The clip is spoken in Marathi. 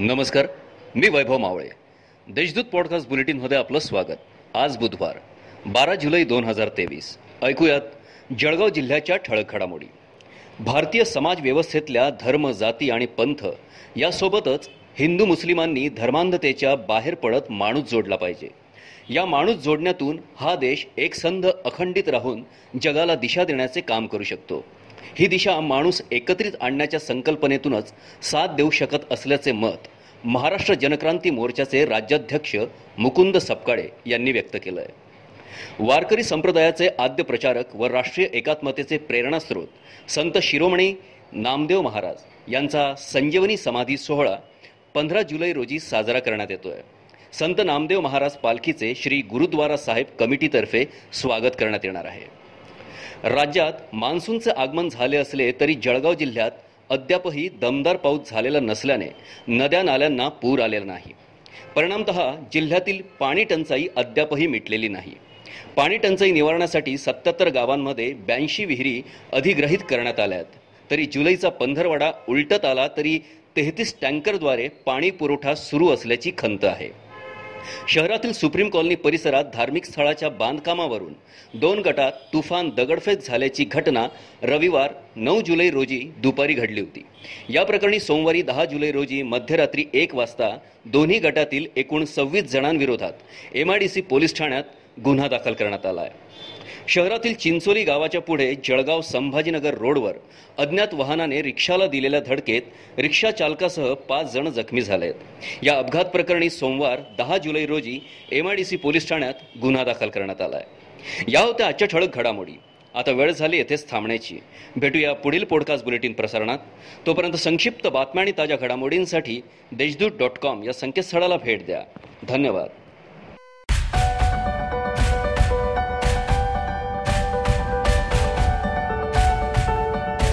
नमस्कार मी वैभव मावळे. देशदूत पॉडकास्ट बुलेटिनमध्ये आपलं स्वागत. आज बुधवार बारा जुलै दोन हजार तेवीस. ऐकूयात जळगाव जिल्ह्याच्या ठळक घडामोडी. भारतीय समाज व्यवस्थेतल्या धर्म जाती आणि पंथ यासोबतच हिंदू मुस्लिमांनी धर्मांधतेच्या बाहेर पडत माणूस जोडला पाहिजे. या माणूस जोडण्यातून हा देश एकसंध अखंडित राहून जगाला दिशा देण्याचे काम करू शकतो. ही दिशा माणूस एकत्रित आणण्याच्या संकल्पनेतूनच साथ देऊ शकत असल्याचे मत महाराष्ट्र जनक्रांती मोर्चाचे राज्याध्यक्ष मुकुंद सपकाळे यांनी व्यक्त केलं आहे वारकरी संप्रदायाचे आद्य प्रचारक व राष्ट्रीय एकात्मतेचे प्रेरणास्रोत संत शिरोमणी नामदेव महाराज यांचा संजीवनी समाधी सोहळा पंधरा जुलै रोजी साजरा करण्यात येतोय. संत नामदेव महाराज पालखीचे श्री गुरुद्वारा साहेब कमिटीतर्फे स्वागत करण्यात येणार आहे. राज्यात मान्सूनचे आगमन झाले असले तरी जळगाव जिल्ह्यात अद्यापही दमदार पाऊस झालेला नसल्याने नद्या नाल्यांना पूर आलेला नाही. परिणामत जिल्ह्यातील पाणी टंचाई अद्यापही मिटलेली नाही. पाणी टंचाई निवारण्यासाठी सत्याहत्तर गावांमध्ये ब्याऐंशी विहिरी अधिग्रहित करण्यात आल्या आहेत. तरी जुलैचा पंधरवाडा उलटत आला तरी तेहतीस टँकरद्वारे पाणी पुरवठा सुरू असल्याची खंत आहे. शहरातील सुप्रीम कॉलनी परिसरात धार्मिक स्थळाच्या बांधकामावरून दोन गटात तुफान दगडफेक झाल्याची घटना रविवार नऊ जुलै रोजी दुपारी घडली होती. या प्रकरणी सोमवारी दहा जुलै रोजी मध्यरात्री एक वाजता दोन्ही गटातील एकूण सव्वीस जणांविरोधात एमआयडीसी पोलीस ठाण्यात गुन्हा दाखल करण्यात आला आहे शहरातील चिंचोली गावाच्या पुढे जळगाव संभाजीनगर रोडवर अज्ञात वाहनाने रिक्षाला दिलेल्या धडकेत रिक्षा चालकासह पाच जण जखमी झाले आहेत या अपघात प्रकरणी सोमवार दहा जुलै रोजी एमआयडीसी पोलीस ठाण्यात गुन्हा दाखल करण्यात आला आहे या होत्या आजच्या ठळक घडामोडी. आता वेळ झाली येथेच थांबण्याची. भेटूया पुढील पॉडकास्ट बुलेटिन प्रसारणात. तोपर्यंत संक्षिप्त बातम्या आणि ताज्या घडामोडींसाठी देशदूत डॉट कॉम या संकेतस्थळाला भेट द्या. धन्यवाद.